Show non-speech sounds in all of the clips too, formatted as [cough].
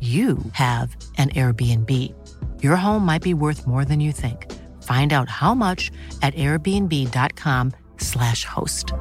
you have an Airbnb. Your home might be worth more than you think. Find out how much at airbnb.com/slash host.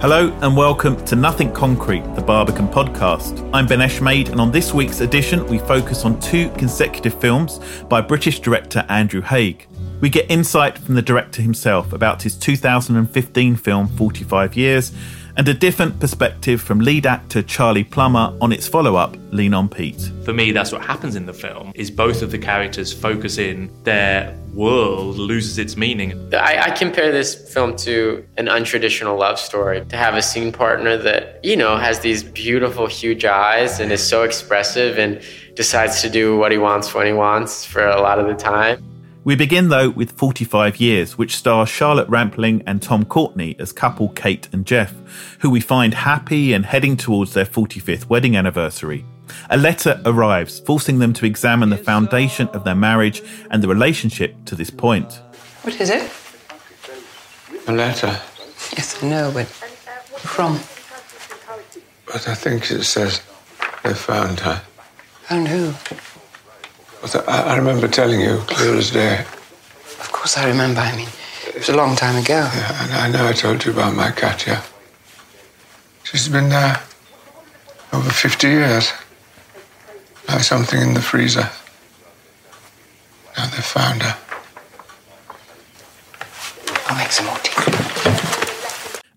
Hello and welcome to Nothing Concrete, the Barbican podcast. I'm Ben Eshmade, and on this week's edition, we focus on two consecutive films by British director Andrew Haigh. We get insight from the director himself about his 2015 film 45 Years, and a different perspective from lead actor Charlie Plummer on its follow-up, Lean on Pete. For me, that's what happens in the film. Is both of the characters focus in their world loses its meaning. I, I compare this film to an untraditional love story. To have a scene partner that, you know, has these beautiful, huge eyes and is so expressive and decides to do what he wants when he wants for a lot of the time. We begin though with 45 Years, which stars Charlotte Rampling and Tom Courtenay as couple Kate and Jeff, who we find happy and heading towards their 45th wedding anniversary. A letter arrives, forcing them to examine the foundation of their marriage and the relationship to this point. What is it? A letter. Yes, I know, but from? But I think it says they found her. Found who? But I, I remember telling you, clear as day. Of course I remember. I mean, it was a long time ago. Yeah, and I know I told you about my Katya. She's been there over 50 years. Like something in the freezer. Now they've found her. I'll make some more tea.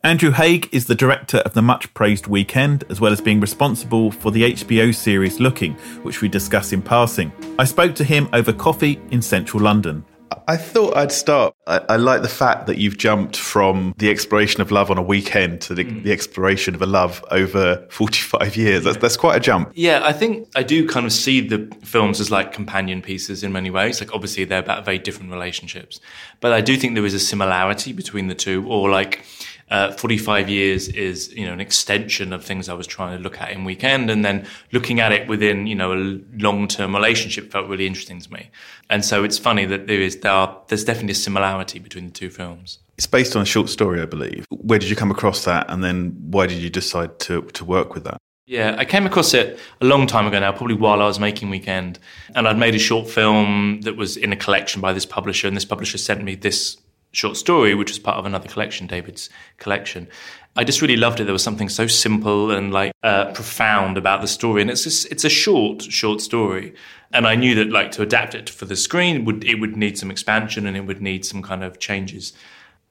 Andrew Haigh is the director of the much praised Weekend, as well as being responsible for the HBO series Looking, which we discuss in passing. I spoke to him over coffee in central London. I thought I'd start. I, I, like the fact that you've jumped from the exploration of love on a weekend to the, mm. the exploration of a love over [laughs] 45 years. That's, that's quite a jump. Yeah, I think I do kind of see the films as like companion pieces in many ways. Like, obviously, they're about very different relationships. But I do think there is a similarity between the two, or like, uh, 45 years is, you know, an extension of things I was trying to look at in Weekend. And then looking at it within, you know, a long-term relationship felt really interesting to me. And so it's funny that there is, there are, there's definitely a similarity between the two films. It's based on a short story, I believe. Where did you come across that? And then why did you decide to, to work with that? Yeah, I came across it a long time ago now, probably while I was making Weekend. And I'd made a short film that was in a collection by this publisher, and this publisher sent me this short story, which was part of another collection, David's collection. I just really loved it. There was something so simple and like uh, profound about the story, and it's just, it's a short, short story. And I knew that like to adapt it for the screen, would it would need some expansion and it would need some kind of changes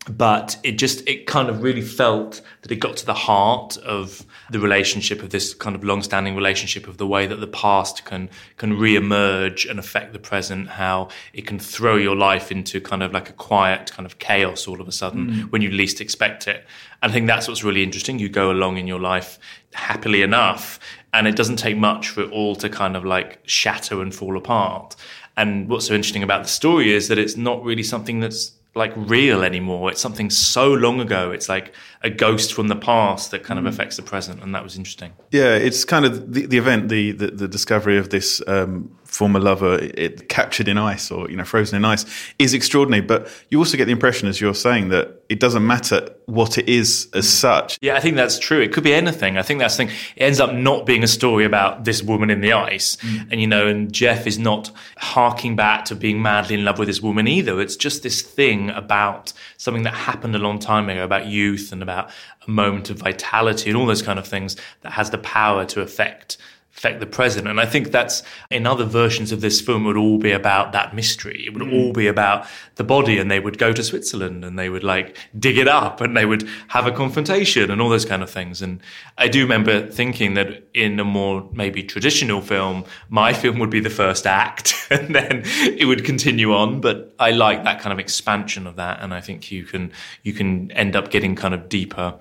but it just it kind of really felt that it got to the heart of the relationship of this kind of long-standing relationship of the way that the past can can re-emerge and affect the present how it can throw your life into kind of like a quiet kind of chaos all of a sudden mm. when you least expect it. And i think that's what's really interesting. You go along in your life happily enough and it doesn't take much for it all to kind of like shatter and fall apart. And what's so interesting about the story is that it's not really something that's like real anymore. It's something so long ago. It's like a ghost from the past that kind of mm. affects the present, and that was interesting. Yeah, it's kind of the, the event, the, the, the discovery of this um, former lover, it, captured in ice or you know frozen in ice, is extraordinary. But you also get the impression, as you're saying, that it doesn't matter what it is as such. Yeah, I think that's true. It could be anything. I think that's the thing. It ends up not being a story about this woman in the ice, mm. and you know, and Jeff is not harking back to being madly in love with this woman either. It's just this thing about something that happened a long time ago about youth and about about a moment of vitality and all those kind of things that has the power to affect affect the present. And I think that's in other versions of this film would all be about that mystery. It would Mm. all be about the body and they would go to Switzerland and they would like dig it up and they would have a confrontation and all those kind of things. And I do remember thinking that in a more maybe traditional film, my film would be the first act [laughs] and then it would continue on. But I like that kind of expansion of that. And I think you can, you can end up getting kind of deeper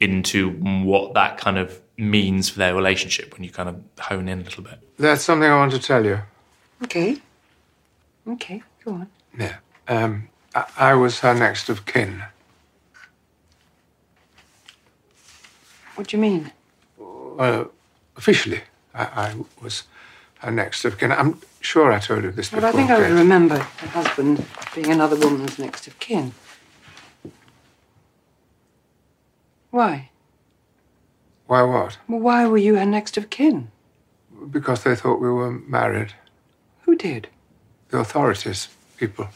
into what that kind of means for their relationship when you kind of hone in a little bit. That's something I want to tell you. Okay. Okay, go on. Yeah. Um, I, I was her next of kin. What do you mean? Well, officially, I, I was her next of kin. I'm sure I told you this Well, before. But I think I Kate. remember her husband being another woman's next of kin. Why? Why what? Well, why were you her next of kin? Because they thought we were married. Who did? The authorities, people.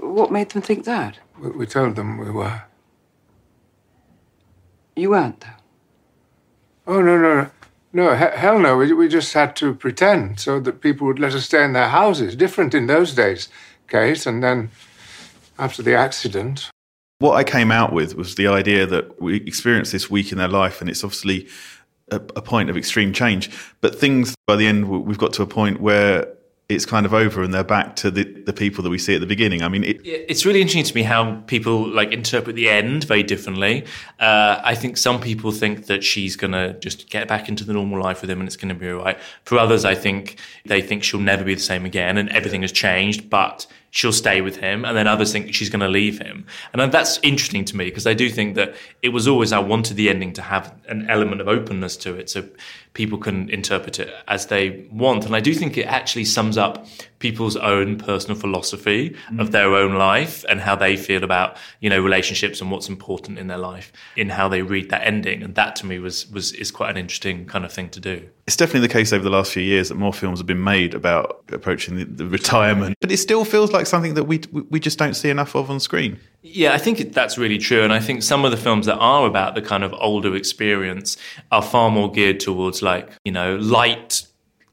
What made them think that? We, we told them we were. You weren't, though. Oh, no, no, no. No, he- hell no. We, we just had to pretend so that people would let us stay in their houses. Different in those days, Kate. And then after the accident, What I came out with was the idea that we experience this week in their life, and it's obviously a, a point of extreme change. But things by the end, we've got to a point where it's kind of over, and they're back to the, the people that we see at the beginning. I mean, it, It's really interesting to me how people like interpret the end very differently. Uh, I think some people think that she's gonna just get back into the normal life with him and it's gonna be all right. For others, I think they think she'll never be the same again and everything has changed, but she'll stay with him. And then others think she's going to leave him. And that's interesting to me because I do think that it was always I wanted the ending to have an element of openness to it, so people can interpret it as they want. And I do think it actually sums up people's own personal philosophy of mm. their own life and how they feel about you know relationships and what's important in their life in how they read that ending. And that to me was was is quite an interesting kind of thing to do. It's definitely the case over the last few years that more films have been made about approaching the, the retirement, but it still feels like something that we we just don't see enough of on screen. Yeah, I think that's really true. And I think some of the films that are about the kind of older experience are far more geared towards like, you know, light,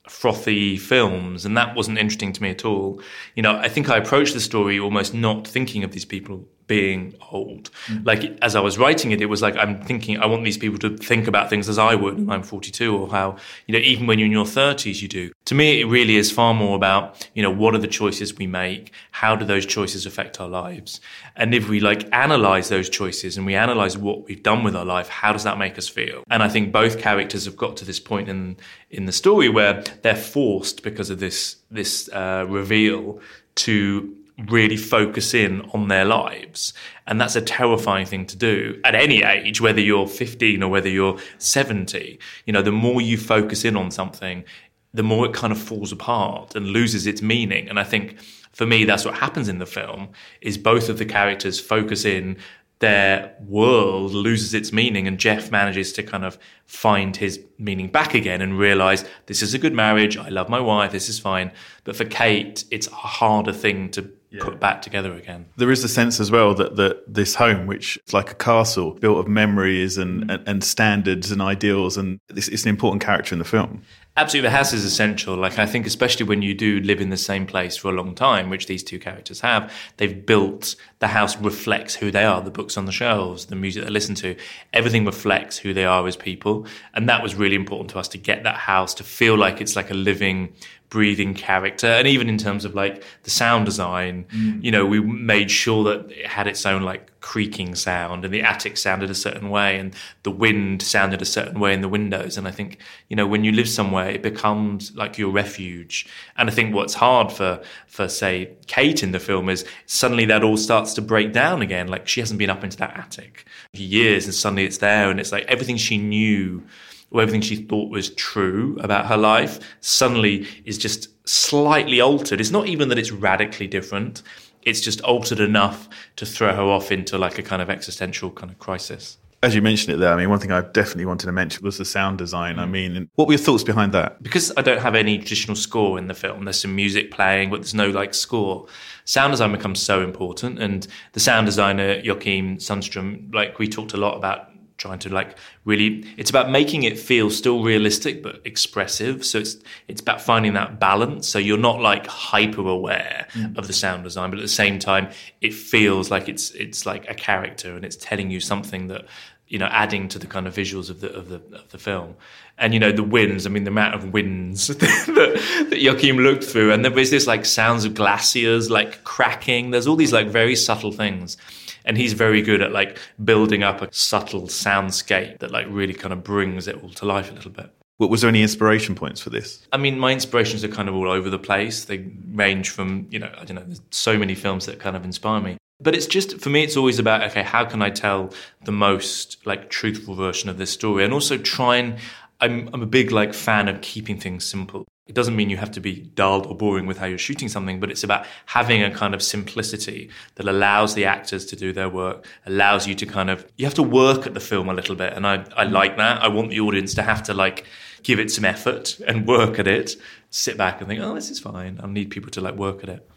frothy films. And that wasn't interesting to me at all. You know, I think I approached the story almost not thinking of these people being old. Like as I was writing it, it was like I'm thinking I want these people to think about things as I would when I'm 42, or how you know even when you're in your 30s you do. To me, it really is far more about you know what are the choices we make, how do those choices affect our lives, and if we like analyze those choices and we analyze what we've done with our life, how does that make us feel? And I think both characters have got to this point in in the story where they're forced because of this this uh, reveal to really focus in on their lives. And that's a terrifying thing to do at any age, whether you're 15 or whether you're 70. You know, the more you focus in on something, the more it kind of falls apart and loses its meaning. And I think for me, that's what happens in the film is both of the characters focus in their world loses its meaning and Jeff manages to kind of find his meaning back again and realize this is a good marriage. I love my wife. This is fine. But for Kate, it's a harder thing to put back together again. There is a sense as well that, that this home, which is like a castle built of memories and, mm. and, and standards and ideals, and it's, it's an important character in the film. Absolutely, the house is essential. Like I think, especially when you do live in the same place for a long time, which these two characters have, they've built the house reflects who they are. The books on the shelves, the music they listen to, everything reflects who they are as people. And that was really important to us to get that house to feel like it's like a living, breathing character. And even in terms of like the sound design, mm. you know, we made sure that it had its own like creaking sound and the attic sounded a certain way and the wind sounded a certain way in the windows. And I think, you know, when you live somewhere, it becomes like your refuge. And I think what's hard for, for say, Kate in the film is suddenly that all starts to break down again. Like she hasn't been up into that attic for years and suddenly it's there and it's like everything she knew or everything she thought was true about her life suddenly is just slightly altered. It's not even that it's radically different. It's just altered enough to throw her off into like a kind of existential kind of crisis. As you mentioned it there, I mean, one thing I definitely wanted to mention was the sound design. I mm. mean, what were your thoughts behind that? Because I don't have any traditional score in the film, there's some music playing, but there's no like score. Sound design becomes so important. And the sound designer, Joakim Sundstrom, like we talked a lot about trying to like really it's about making it feel still realistic but expressive. So it's it's about finding that balance. So you're not like hyper aware Mm. of the sound design but at the same time it feels like it's it's like a character and it's telling you something that you know adding to the kind of visuals of the of the of the film. And you know the winds i mean the amount of winds [laughs] that, that Joakim looked through and there was this like sounds of glaciers like cracking. There's all these like very subtle things and he's very good at like building up a subtle soundscape that like really kind of brings it all to life a little bit What was there any inspiration points for this? I mean, my inspirations are kind of all over the place. They range from, you know, I don't know, there's so many films that kind of inspire me. But it's just, for me, it's always about, okay, how can I tell the most, like, truthful version of this story? And also try and, I'm, I'm a big, like, fan of keeping things simple. It doesn't mean you have to be dull or boring with how you're shooting something, but it's about having a kind of simplicity that allows the actors to do their work, allows you to kind of, you have to work at the film a little bit. And I, I mm. like that. I want the audience to have to, like, give it some effort and work at it, sit back and think, oh, this is fine. I need people to, like, work at it.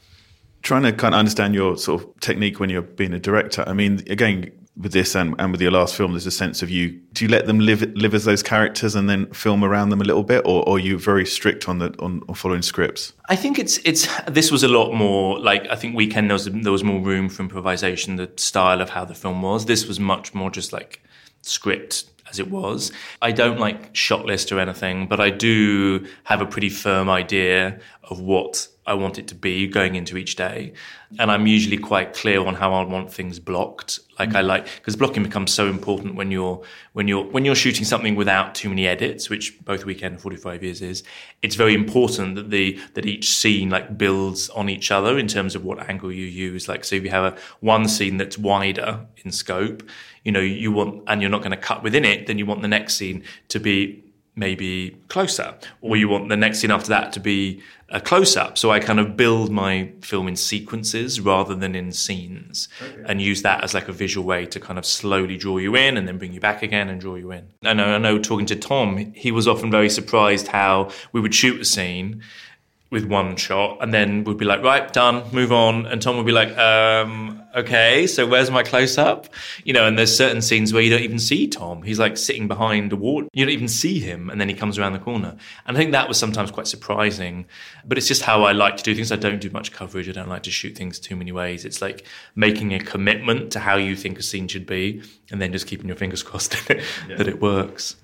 Trying to kind of understand your sort of technique when you're being a director. I mean, again, with this and, and with your last film, there's a sense of you. Do you let them live live as those characters and then film around them a little bit, or, or are you very strict on the on, on following scripts? I think it's it's this was a lot more like I think Weekend there was there was more room for improvisation. The style of how the film was. This was much more just like script as it was. I don't like shot list or anything, but I do have a pretty firm idea of what I want it to be going into each day. And I'm usually quite clear on how I want things blocked. Like I like because blocking becomes so important when you're when you're when you're shooting something without too many edits, which both weekend and 45 years is. It's very important that the that each scene like builds on each other in terms of what angle you use. Like so if you have a one scene that's wider in scope, you know, you want and you're not going to cut within it, then you want the next scene to be maybe closer, or you mm. want the next scene after that to be a close up. So I kind of build my film in sequences rather than in scenes and use that as like a visual way to kind of slowly draw you in and then bring you back again and draw you in. I know, I know talking to Tom, he was often very surprised how we would shoot a scene with one shot and then we'd be like, right, done, move on. And Tom would be like, um, okay, so where's my close up? You know, and there's certain scenes where you don't even see Tom. He's like sitting behind a wall. You don't even see him. And then he comes around the corner. And I think that was sometimes quite surprising. But it's just how I like to do things. I don't do much coverage. I don't like to shoot things too many ways. It's like making a commitment to how you think a scene should be and then just keeping your fingers [laughs] crossed that it, that it works.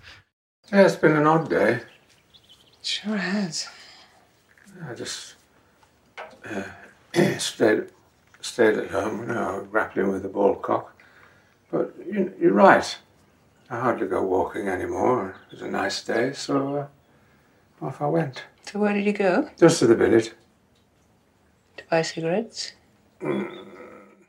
Yeah, it's been an odd day. Sure has. I just uh, [clears throat] stayed stayed at home, you know, grappling with the ball cock. But you, you're right. I hardly go walking anymore. It was a nice day, so uh, off I went. So where did you go? Just to the village. To buy cigarettes?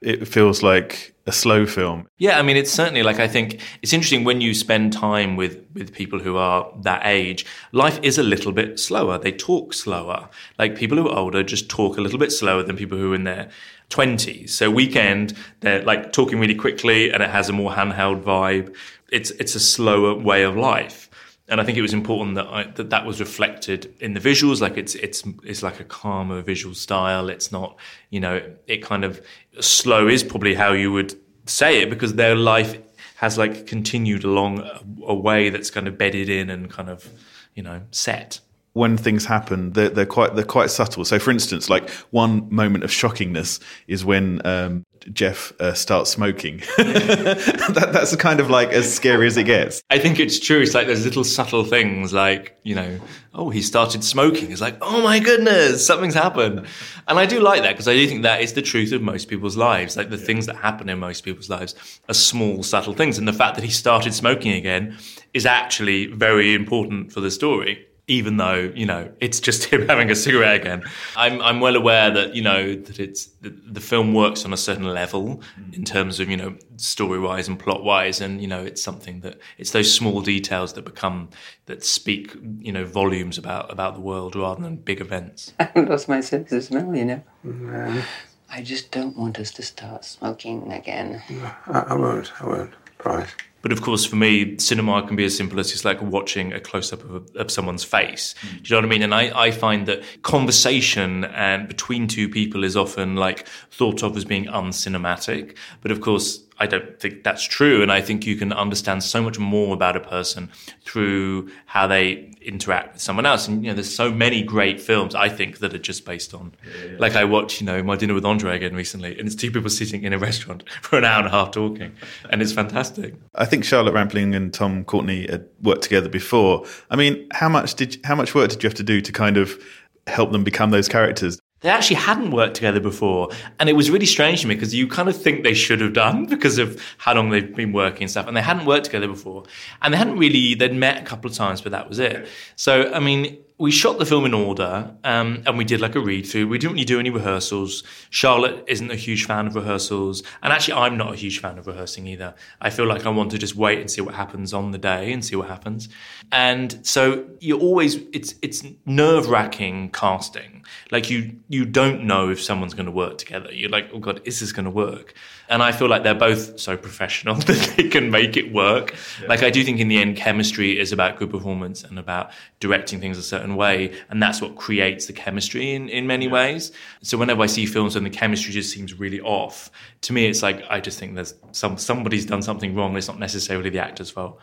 It feels like a slow film. Yeah, I mean, it's certainly like I think it's interesting when you spend time with with people who are that age. Life is a little bit slower. They talk slower. Like people who are older just talk a little bit slower than people who are in their twenties. So weekend, they're like talking really quickly, and it has a more handheld vibe. It's it's a slower way of life. And I think it was important that I, that that was reflected in the visuals. Like it's it's it's like a calmer visual style. It's not you know it kind of slow is probably how you would say it because their life has like continued along a, a way that's kind of bedded in and kind of you know set. When things happen, they're, they're quite they're quite subtle. So, for instance, like one moment of shockingness is when um, Jeff uh, starts smoking. [laughs] that, that's kind of like as scary as it gets. I think it's true. It's like there's little subtle things like, you know, oh, he started smoking. It's like, oh my goodness, something's happened. And I do like that because I do think that is the truth of most people's lives. Like the things that happen in most people's lives are small, subtle things. And the fact that he started smoking again is actually very important for the story. Even though you know it's just him [laughs] having a cigarette again, I'm I'm well aware that you know that it's the, the film works on a certain level in terms of you know story wise and plot wise, and you know it's something that it's those small details that become that speak you know volumes about about the world rather than big events. [laughs] I lost my sense of smell, you know. Um, I just don't want us to start smoking again. I, I won't. I won't. Promise. But of course, for me, cinema can be as simple as just like watching a close up of, of someone's face. Mm. Do you know what I mean? And I, I find that conversation and between two people is often like thought of as being uncinematic. But of course, I don't think that's true. And I think you can understand so much more about a person through how they interact with someone else. And, you know, there's so many great films, I think, that are just based on, yeah. like I watched, you know, My Dinner with Andre again recently, and it's two people sitting in a restaurant [laughs] for an hour and a half talking. And it's fantastic. I think Charlotte Rampling and Tom Courtenay had worked together before. I mean, how much did, how much work did you have to do to kind of help them become those characters? they actually hadn't worked together before. And it was really strange to me because you kind of think they should have done [laughs] because of how long they've been working and stuff. And they hadn't worked together before. And they hadn't really, they'd met a couple of times, but that was it. So, I mean, we shot the film in order um, and we did like a read through. We didn't really do any rehearsals. Charlotte isn't a huge fan of rehearsals. And actually, I'm not a huge fan of rehearsing either. I feel like I want to just wait and see what happens on the day and see what happens. And so you're always, it's, it's nerve wracking casting. Like you, you don't know if someone's going to work together. You're like, oh God, is this going to work? And I feel like they're both so professional [laughs] that they can make it work. Yeah. Like I do think in the end, chemistry is about good performance and about directing things a certain way. And that's what creates the chemistry in, in many yeah. ways. So whenever I see films and the chemistry just seems really off, to me, it's like, I just think there's some, somebody's done something wrong. It's not necessarily the actor's fault.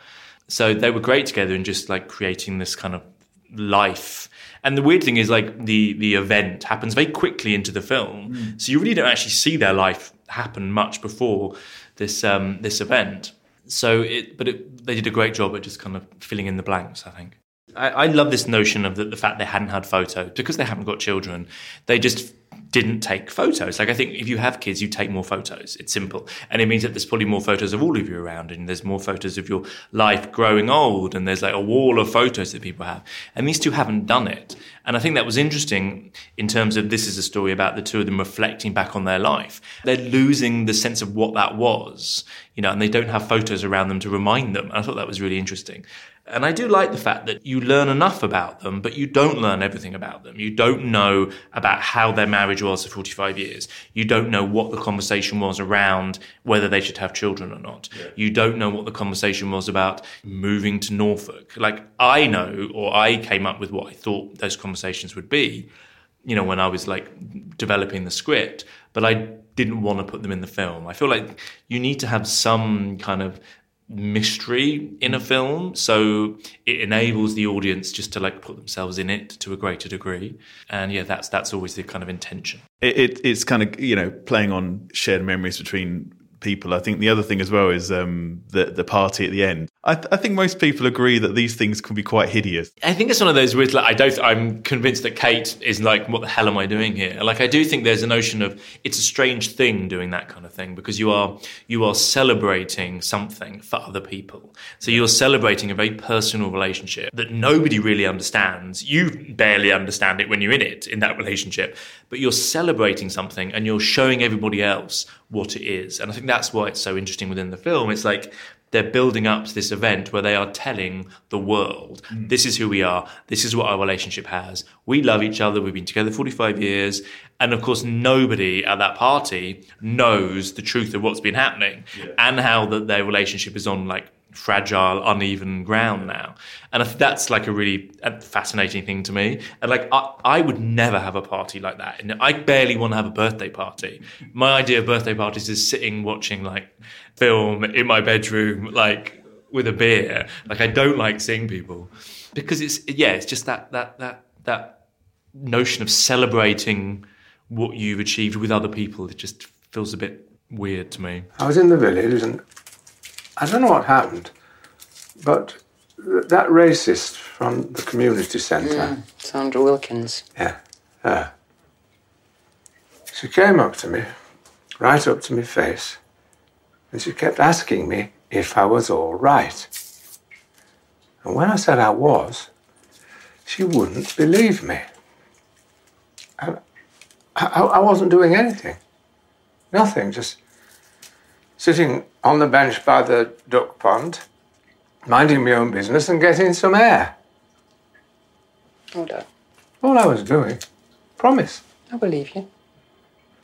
So they were great together in just like creating this kind of life and the weird thing is, like the the event happens very quickly into the film, mm. so you really don't actually see their life happen much before this um, this event. So, it, but it, they did a great job at just kind of filling in the blanks. I think. I, I love this notion of the, the fact they hadn't had photos because they haven't got children. They just didn't take photos. Like I think if you have kids, you take more photos. It's simple. And it means that there's probably more photos of all of you around and there's more photos of your life growing old and there's like a wall of photos that people have. And these two haven't done it. And I think that was interesting in terms of this is a story about the two of them reflecting back on their life. They're losing the sense of what that was, you know, and they don't have photos around them to remind them. And I thought that was really interesting. And I do like the fact that you learn enough about them, but you don't learn everything about them. You don't know about how their marriage was for 45 years. You don't know what the conversation was around whether they should have children or not. Yeah. You don't know what the conversation was about moving to Norfolk. Like I know, or I came up with what I thought those conversations would be, you know, when I was like developing the script, but I didn't want to put them in the film. I feel like you need to have some kind of mystery in a film so it enables the audience just to like put themselves in it to a greater degree and yeah that's that's always the kind of intention it, it, it's kind of you know playing on shared memories between people. I think the other thing as well is um, the the party at the end. I, th- I, think most people agree that these things can be quite hideous. I think it's one of those weird. Like, I don't. I'm convinced that Kate is like, what the hell am I doing here? Like, I do think there's a notion of it's a strange thing doing that kind of thing because you are you are celebrating something for other people. So you're celebrating a very personal relationship that nobody really understands. You barely understand it when you're in it in that relationship, but you're celebrating something and you're showing everybody else what it is. And I think that's why it's so interesting within the film. It's like they're building up to this event where they are telling the world, mm. this is who we are, this is what our relationship has. We love each other, we've been together 45 years. And of course, nobody at that party knows the truth of what's been happening yeah. and how that their relationship is on like fragile, uneven ground now. And that's like a really uh, fascinating thing to me. And like, I, I, would never have a party like that. And I barely want to have a birthday party. My idea of birthday parties is sitting watching like film in my bedroom, like with a beer. Like, I don't like seeing people because it's, yeah, it's just that, that, that, that notion of celebrating what you've achieved with other people. It just feels a bit weird to me. I was in the village and I don't know what happened, but that racist from the community centre. Mm, Sandra Wilkins. Yeah, her. She came up to me, right up to my face, and she kept asking me if I was all right. And when I said I was, she wouldn't believe me. I, I, I wasn't doing anything. Nothing, just sitting on the bench by the duck pond, minding my own business and getting some air. Oh, no. All I was doing. Promise. I believe you.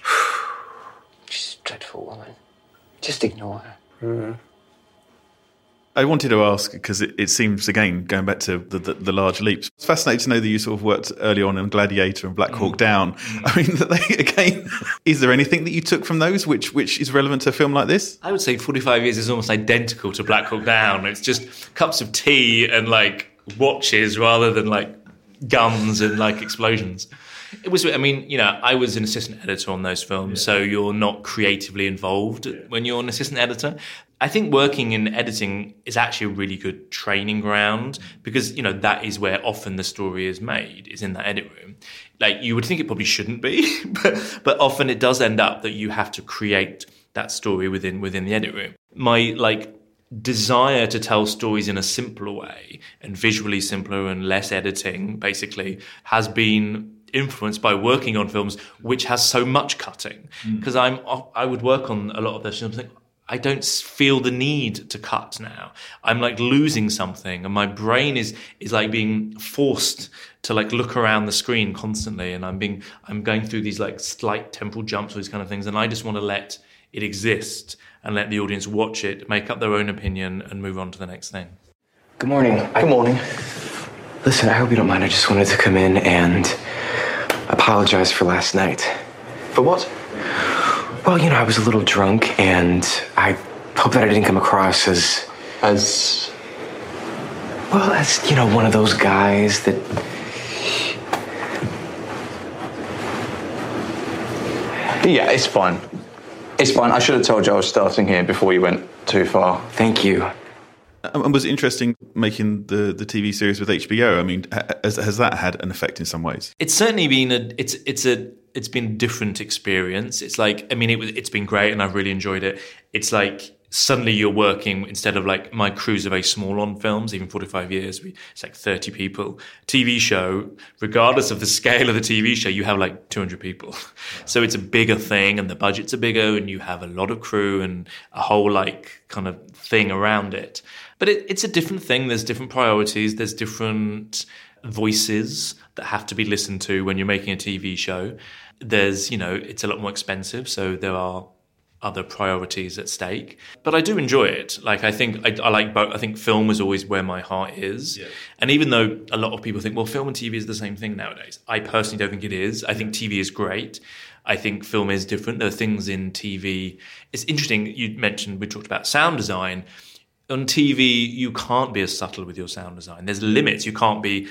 [sighs] She's a dreadful woman. Just ignore her. Mm. I wanted to ask because it, it seems again going back to the, the, the large leaps. It's fascinating to know that you sort of worked early on in Gladiator and Black Hawk mm. Down. Mm. I mean, that [laughs] they, again, is there anything that you took from those which which is relevant to a film like this? I would say 45 years is almost identical to Black Hawk Down. It's just cups of tea and like watches rather than like guns and like explosions. It was, I mean, you know, I was an assistant editor on those films, so you're not creatively involved when you're an assistant editor. I think working in editing is actually a really good training ground because, you know, that is where often the story is made, is in that edit room. Like, you would think it probably shouldn't be, [laughs] but, but often it does end up that you have to create that story within, within the edit room. My, like, desire to tell stories in a simpler way and visually simpler and less editing basically has been influenced by working on films which has so much cutting mm. because i'm i would work on a lot of those films and think I don't feel the need to cut now. I'm like losing something, and my brain is is like being forced to like look around the screen constantly, and I'm being I'm going through these like slight temporal jumps, all these kind of things, and I just want to let it exist and let the audience watch it, make up their own opinion, and move on to the next thing. Good morning. Good morning. Listen, I hope you don't mind. I just wanted to come in and apologize for last night. For what? Well, you know, I was a little drunk, and I hope that I didn't come across as. As. Well, as, you know, one of those guys that. Yeah, it's fine. It's fine. I should have told you I was starting here before you went too far. Thank you. Um, and was it interesting making the, the TV series with HBO? I mean, has, has that had an effect in some ways? It's certainly been a it's it's a it's been a different experience. It's like I mean it was it's been great and I've really enjoyed it. It's like suddenly you're working instead of like my crews are very small on films, even 45 years, we, it's like 30 people. TV show, regardless of the [laughs] scale of the TV show, you have like 200 people. [laughs] So it's a bigger thing and the budgets are bigger and you have a lot of crew and a whole like kind of thing around it. But it, it's a different thing. There's different priorities. There's different voices that have to be listened to when you're making a TV show. There's, you know, it's a lot more expensive. So there are other priorities at stake. But I do enjoy it. Like I think I, I like both. I think film is always where my heart is. And even though a lot of people think, well, film and TV is the same thing nowadays, I personally don't think it is. I think TV is great. I think film is different. There are things in TV. It's interesting. You mentioned we talked about sound design. On TV, you can't be as subtle with your sound design. There's limits. You can't be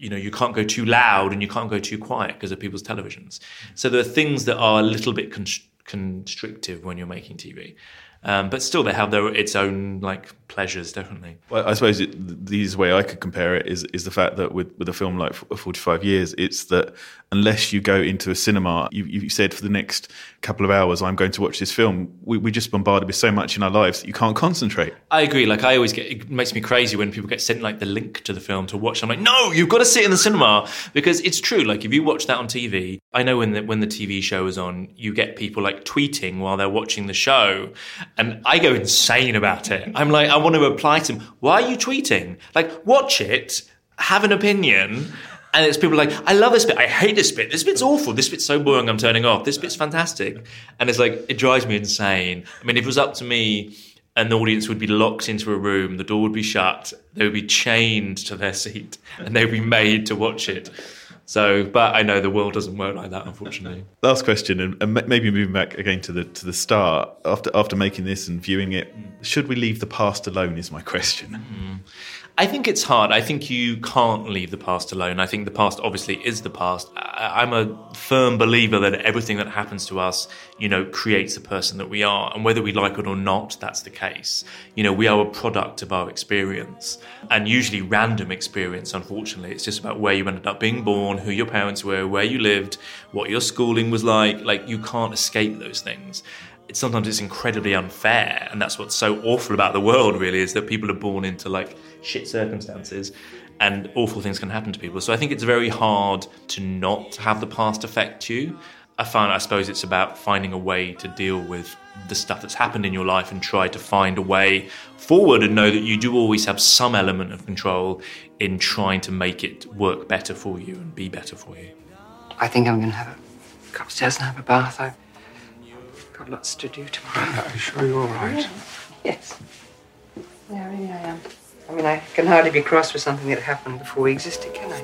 you know you can't go too loud and you can't go too quiet because of people's televisions. So there are things that are a little bit const- constrictive when you're making tv um, but still they have their its own like pleasures definitely. Well, I suppose it, the easiest way I could compare it is is the fact that with, with a film like Forty Five Years, it's that unless you go into a cinema, you, you said for the next couple of hours, I'm going to watch this film. We we just bombarded with so much in our lives that you can't concentrate. I agree. Like I always get, it makes me crazy when people get sent like the link to the film to watch. I'm like, no, you've got to sit in the cinema because it's true. Like if you watch that on TV, I know when the when the TV show is on, you get people like tweeting while they're watching the show, and I go insane about it. I'm like, I want to reply to them. Why are you tweeting? Like, watch it, have an opinion. And it's people like, I love this bit. I hate this bit. This bit's awful. This bit's so boring. I'm turning off. This bit's fantastic. And it's like, it drives me insane. I mean, if it was up to me, an audience would be locked into a room, the door would be shut, they would be chained to their seat, and they would be made to watch it. So, but I know the world doesn't work like that, unfortunately. Last question, and, and maybe moving back again to the to the start after after making this and viewing it, mm. should we leave the past alone? Is my question. Mm. I think it's hard. I think you can't leave the past alone. I think the past obviously is the past. I'm a firm believer that everything that happens to us, you know, creates the person that we are. And whether we like it or not, that's the case. You know, we are a product of our experience and usually random experience, unfortunately. It's just about where you ended up being born, who your parents were, where you lived, what your schooling was like. Like, you can't escape those things sometimes it's incredibly unfair and that's what's so awful about the world really is that people are born into like shit circumstances and awful things can happen to people so i think it's very hard to not have the past affect you i find i suppose it's about finding a way to deal with the stuff that's happened in your life and try to find a way forward and know that you do always have some element of control in trying to make it work better for you and be better for you I think I'm going to have a go upstairs and have a bath. I've got lots to do tomorrow. Are you sure you're all right? [laughs] Yes. Yeah, really I am. I mean, I can hardly be cross for something that happened before we existed, can I?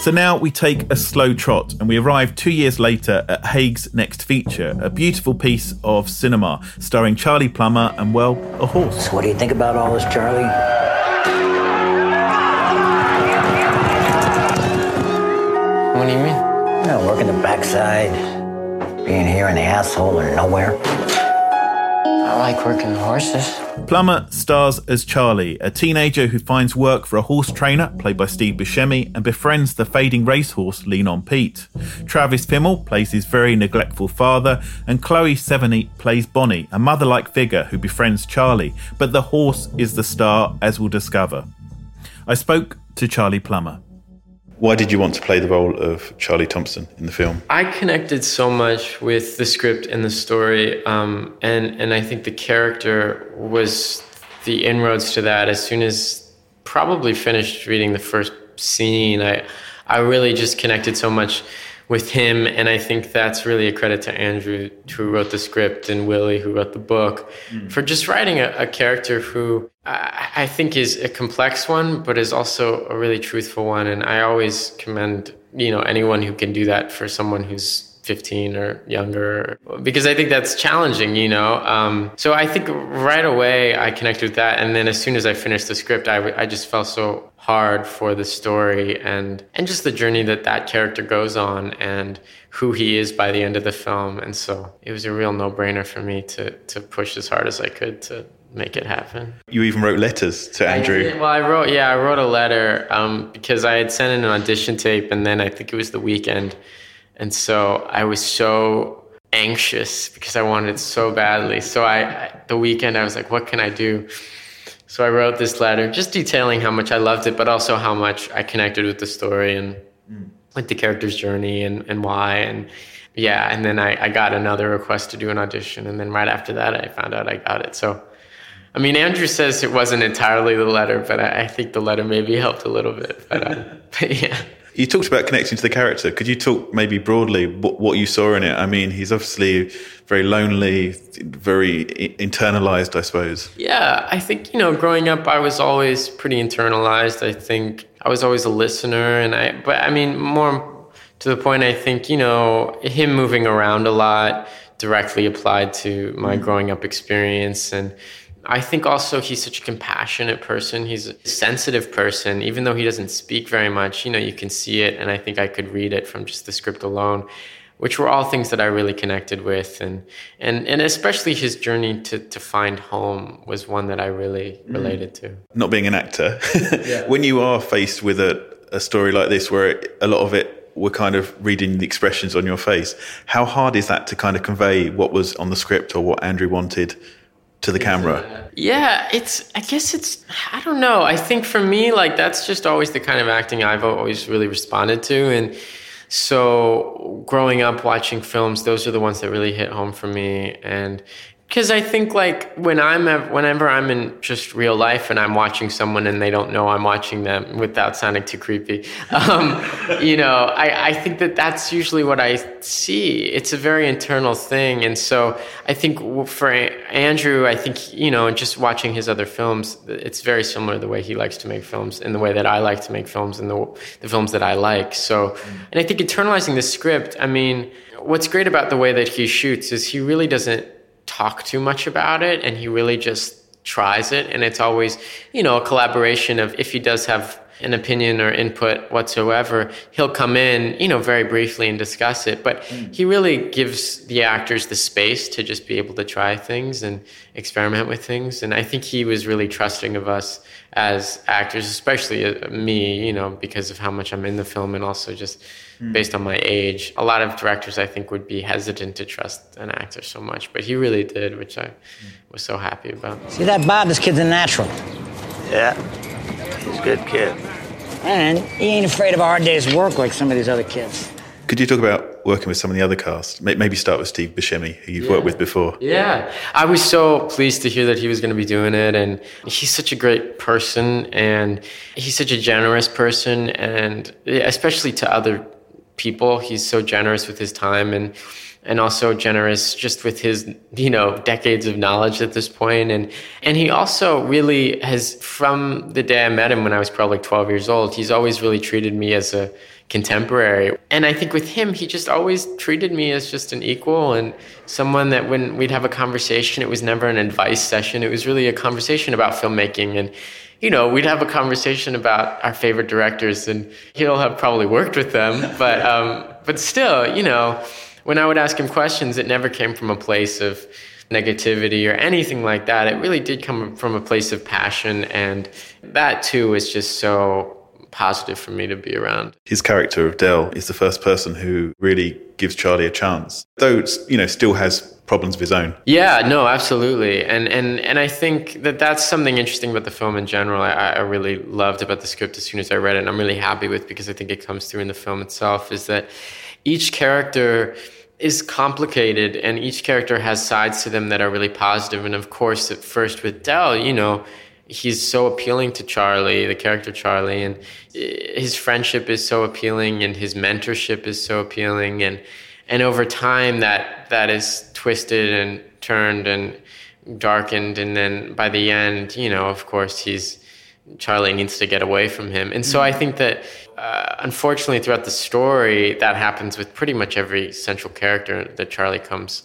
So now we take a slow trot and we arrive two years later at Haigh's next feature, a beautiful piece of cinema starring Charlie Plummer and, well, a horse. What do you think about all this, Charlie? What do you mean? You know, working the backside, being here in the asshole or nowhere. I like working the horses. Plummer stars as Charlie, a teenager who finds work for a horse trainer, played by Steve Buscemi, and befriends the fading racehorse Lean On Pete. Travis Fimmel plays his very neglectful father, and Chloe Sevigny plays Bonnie, a mother like figure who befriends Charlie, but the horse is the star, as we'll discover. I spoke to Charlie Plummer. Why did you want to play the role of Charlie Thompson in the film? I connected so much with the script and the story, um, and and I think the character was the inroads to that. As soon as probably finished reading the first scene, I I really just connected so much with him, and I think that's really a credit to Andrew, who wrote the script, and Willy, who wrote the book, mm. for just writing a, a character who I, I think is a complex one, but is also a really truthful one. And I always commend, you know, anyone who can do that for someone who's 15 or younger, because I think that's challenging, you know. Um, so I think right away I connected with that, and then as soon as I finished the script, I, I just felt so hard for the story and and just the journey that that character goes on and who he is by the end of the film. And so it was a real no brainer for me to to push as hard as I could to make it happen. You even wrote letters to Andrew. I well, I wrote, yeah, I wrote a letter um, because I had sent in an audition tape, and then I think it was the weekend, and so I was so anxious because I wanted it so badly. So I, the weekend, I was like, what can I do? So I wrote this letter, just detailing how much I loved it, but also how much I connected with the story and with the character's journey and, and why. And yeah and then I, I got another request to do an audition. And then right after that i found out i got it. So i mean andrew says it wasn't entirely the letter but i, I think the letter maybe helped a little bit but, uh, [laughs] but yeah You talked about connecting to the character. Could you talk maybe broadly what, what you saw in it? I mean, he's obviously very lonely, very i- internalized, I suppose. Yeah, I think, you know, growing up, I was always pretty internalized. I think I was always a listener. And I, but I mean, more to the point, I think, you know, him moving around a lot directly applied to my mm. growing up experience. And I think also he's such a compassionate person. He's a sensitive person, even though he doesn't speak very much. You know, you can see it. And I think I could read it from just the script alone which were all things that I really connected with, and and and especially his journey to to find home was one that I really mm. related to. Not being an actor, [laughs] when you are faced with a, a story like this, where it, a lot of it we're kind of reading the expressions on your face, how hard is that to kind of convey what was on the script or what Andrew wanted to the camera? Yeah, it's. I guess it's. I don't know. I think for me, like that's just always the kind of acting I've always really responded to, and so growing up watching films, those are the ones that really hit home for me, and because I think like when I'm whenever I'm in just real life and I'm watching someone and they don't know I'm watching them without sounding too creepy, [laughs] um, you know, I, I think that that's usually what I see. It's a very internal thing, and so I think for Andrew, I think you know, just watching his other films, it's very similar the way he likes to make films and the way that I like to make films and the the films that I like. So, and I think internalizing the script. I mean, what's great about the way that he shoots is he really doesn't talk too much about it and he really just tries it. And it's always you know a collaboration of if he does have an opinion or input whatsoever he'll come in you know very briefly and discuss it. But mm. he really gives the actors the space to just be able to try things and experiment with things. And i think he was really trusting of us as actors especially uh, me you know because of how much i'm in the film and also just based on my age. A lot of directors, I think, would be hesitant to trust an actor so much, but he really did, which I was so happy about. See that Bob? This kid's a natural. Yeah, he's a good kid. And he ain't afraid of a hard day's work like some of these other kids. Could you talk about working with some of the other cast? Maybe start with Steve Buscemi, who you've worked with before. Yeah, I was so pleased to hear that he was going to be doing it, and he's such a great person, and he's such a generous person, and especially to other people, he's so generous with his time and and also generous just with his you know decades of knowledge at this point and and he also really has from the day I met him when I was probably 12 years old he's always really treated me as a contemporary. And I think with him he just always treated me as just an equal and someone that when we'd have a conversation it was never an advice session. It was really a conversation about filmmaking. And you know, we'd have a conversation about our favorite directors, and he'll have probably worked with them, [laughs] but um, but still, you know, when I would ask him questions, it never came from a place of negativity or anything like that. It really did come from a place of passion, and that too is just so positive for me to be around. His character of Del is the first person who really gives Charlie a chance, though you know still has problems of his own. Yeah, no, absolutely, and and and I think that that's something interesting about the film in general. I, I really loved about the script as soon as I read it, and I'm really happy with because I think it comes through in the film itself. Is that each character is complicated and each character has sides to them that are really positive and of course at first with Del you know he's so appealing to Charlie the character Charlie and his friendship is so appealing and his mentorship is so appealing and and over time that that is twisted and turned and darkened and then by the end you know of course he's Charlie needs to get away from him and so I think that uh, unfortunately, throughout the story, that happens with pretty much every central character that Charlie comes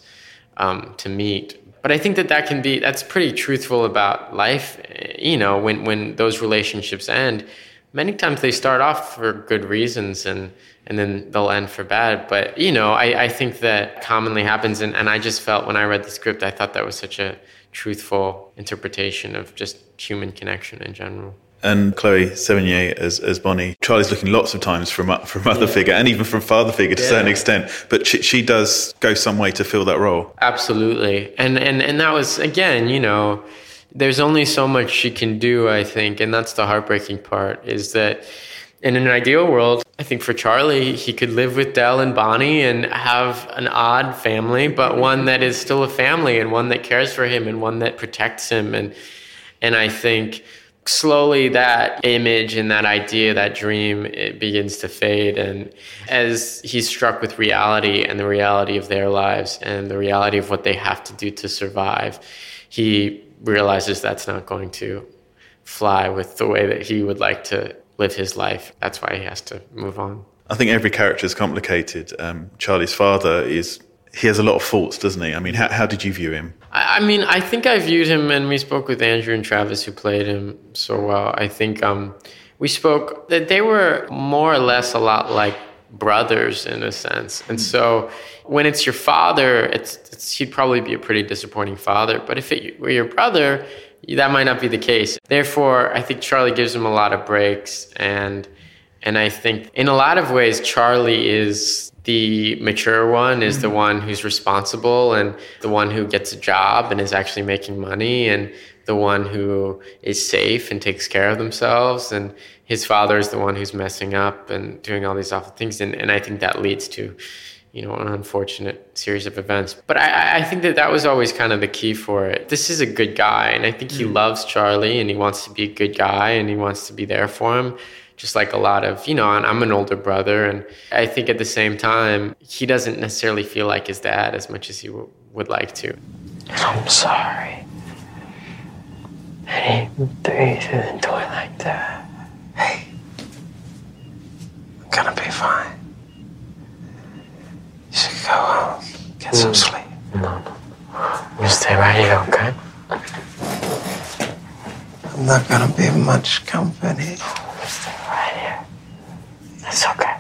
um, to meet. But I think that that can be that's pretty truthful about life. You know, when when those relationships end, many times they start off for good reasons and and then they'll end for bad. But you know, I, I think that commonly happens, and, and I just felt when I read the script, I thought that was such a truthful interpretation of just human connection in general and Chloe Sevigny as, as Bonnie. Charlie's looking lots of times from uh, from mother yeah. figure and even from father figure to yeah. a certain extent, but she, she does go some way to fill that role. Absolutely, and and and that was again, you know, there's only so much she can do, I think, and that's the heartbreaking part is that. In an ideal world, I think for Charlie, he could live with Del and Bonnie and have an odd family, but one that is still a family and one that cares for him and one that protects him. And and I think slowly that image and that idea that dream it begins to fade. And as he's struck with reality and the reality of their lives and the reality of what they have to do to survive he realizes that's not going to fly with the way that he would like to live his life. That's why he has to move on. I think every character is complicated. Um, charlie's father is he has a lot of faults, doesn't he? I mean, how, how did you view him? I, I mean, I think I viewed him, and we spoke with Andrew and Travis, who played him so well. I think um, we spoke that they were more or less a lot like brothers in a sense. And so when it's your father, it's, it's, he'd probably be a pretty disappointing father. But if it were your brother, that might not be the case. Therefore, I think Charlie gives him a lot of breaks and and I think in a lot of ways Charlie is the mature one is the mm-hmm. one who's responsible and the one who gets a job and is actually making money and the one who is safe and takes care of themselves. And his father is the one who's messing up and doing all these awful things. And, and i think that leads to you know an unfortunate series of events. But I, I think that that was always kind of the key for it. This is a good guy and i think he mm. loves charlie and he wants to be a good guy and he wants to be there for him just like a lot of, you know, I'm an older brother. And I think at the same time, he doesn't necessarily feel like his dad as much as he w- would like to. I'm sorry. I didn't do you through the door like that. Hey, I'm gonna be fine. You should go home, get some mm. sleep. No, no. You stay right here, okay? I'm not gonna be much company. It's okay.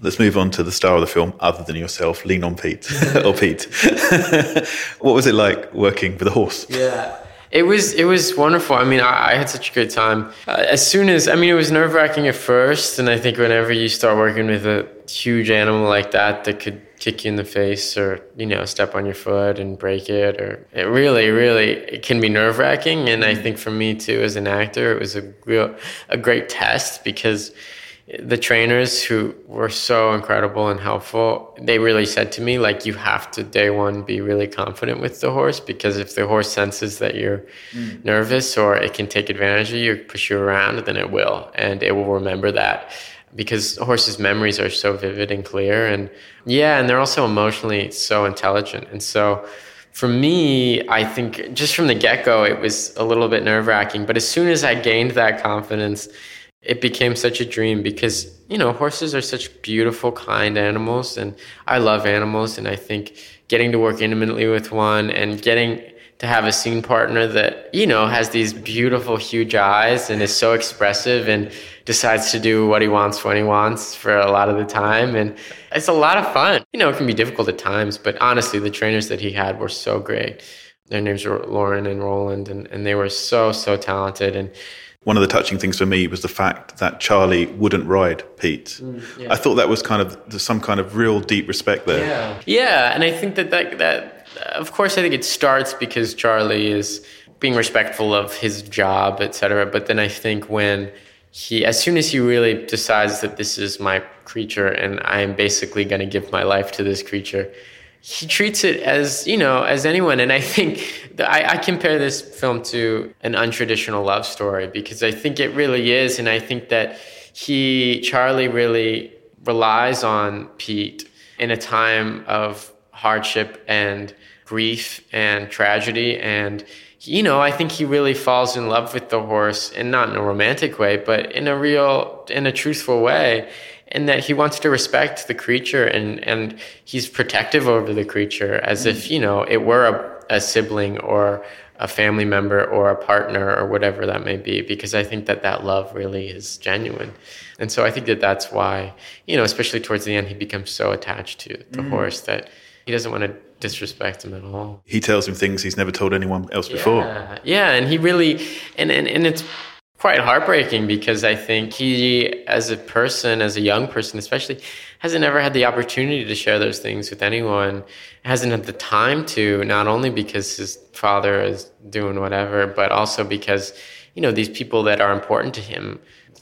Let's move on to the star of the film, other than yourself, Lean on Pete [laughs] or Pete. [laughs] what was it like working with a horse? Yeah. It was it was wonderful. I mean, I, I had such a good time. Uh, as soon as I mean, it was nerve wracking at first, and I think whenever you start working with a huge animal like that that could kick you in the face or you know step on your foot and break it, or it really, really, it can be nerve wracking. And I think for me too, as an actor, it was a real a great test because the trainers who were so incredible and helpful, they really said to me, like, you have to day one be really confident with the horse because if the horse senses that you're Mm. nervous or it can take advantage of you, push you around, then it will. And it will remember that because horses' memories are so vivid and clear. And yeah, and they're also emotionally so intelligent. And so for me, I think just from the get go, it was a little bit nerve wracking. But as soon as I gained that confidence, it became such a dream because, you know, horses are such beautiful, kind animals. And I love animals. And I think getting to work intimately with one and getting to have a scene partner that, you know, has these beautiful, huge eyes and is so expressive and decides to do what he wants when he wants for a lot of the time. And it's a lot of fun. You know, it can be difficult at times, but honestly, the trainers that he had were so great. Their names were Lauren and Roland, and, and they were so, so talented. And One of the touching things for me was the fact that Charlie wouldn't ride Pete. Mm, yeah. I thought that was kind of some kind of real deep respect there. Yeah. Yeah, and I think that that, that of course I think it starts because Charlie is being respectful of his job, etc. But then I think when he as soon as he really decides that this is my creature and I am basically going to give my life to this creature, he treats it as you know as anyone and i think I, I compare this film to an untraditional love story because i think it really is and i think that he charlie really relies on pete in a time of hardship and grief and tragedy. And you know i think he really falls in love with the horse and not in a romantic way but in a real in a truthful way and that he wants to respect the creature and and he's protective over the creature as if you know it were a, a sibling or a family member or a partner or whatever that may be because i think that that love really is genuine. And so i think that that's why you know especially towards the end he becomes so attached to the Mm. horse that he doesn't want to disrespect him at all He tells him things he's never told anyone else before. yeah, yeah, and he really and, and and it's quite heartbreaking because I think he, as a person, as a young person especially, hasn't ever had the opportunity to share those things with anyone. Hasn't had the time to, not only because his father is doing whatever, but also because you know these people that are important to him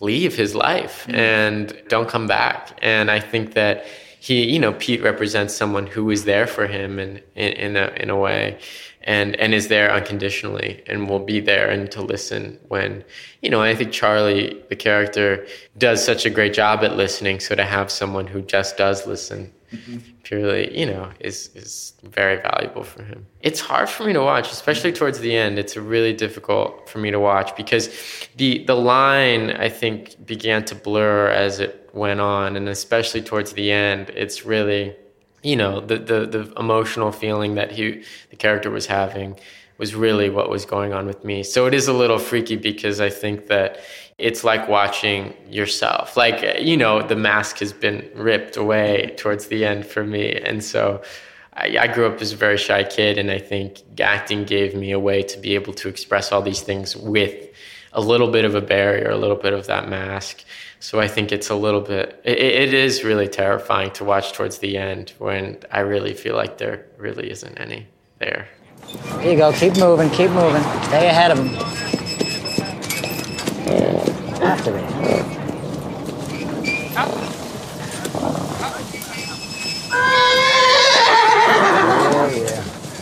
leave his life mm-hmm. and don't come back. And I think that he, you know, Pete represents someone who is there for him in, in, in a, in a way and, and is there unconditionally and will be there and to listen when, you know, I think Charlie, the character, does such a great job at listening. So to have someone who just does listen mm-hmm. purely, you know, is, is very valuable for him. It's hard for me to watch, especially towards the end. It's really difficult for me to watch because the, the line, I think, began to blur as it went on. And especially towards the end, it's really, you know, the, the, the emotional feeling that he, the character was having was really what was going on with me. So it is a little freaky because I think that it's like watching yourself. Like, you know, the mask has been ripped away towards the end for me. And so I, I grew up as a very shy kid, and I think acting gave me a way to be able to express all these things with a little bit of a barrier, a little bit of that mask. So I think it's a little bit, it, it is really terrifying to watch towards the end when I really feel like there really isn't any there. There you go. Keep moving. Keep moving. Stay ahead of them. After it.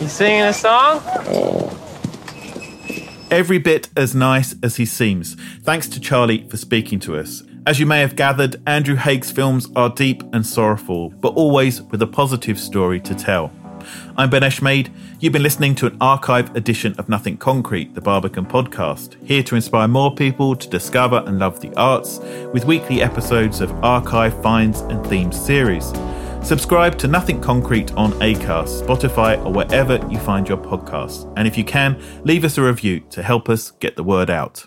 You singing a song? Every bit as nice as he seems. Thanks to Charlie for speaking to us. As you may have gathered, Andrew Haigh's films are deep and sorrowful, but always with a positive story to tell. I'm Ben Eshmade. You've been listening to an archive edition of Nothing Concrete, the Barbican podcast, here to inspire more people to discover and love the arts with weekly episodes of archive finds and themes series. Subscribe to Nothing Concrete on Acast, Spotify, or wherever you find your podcasts. And if you can, leave us a review to help us get the word out.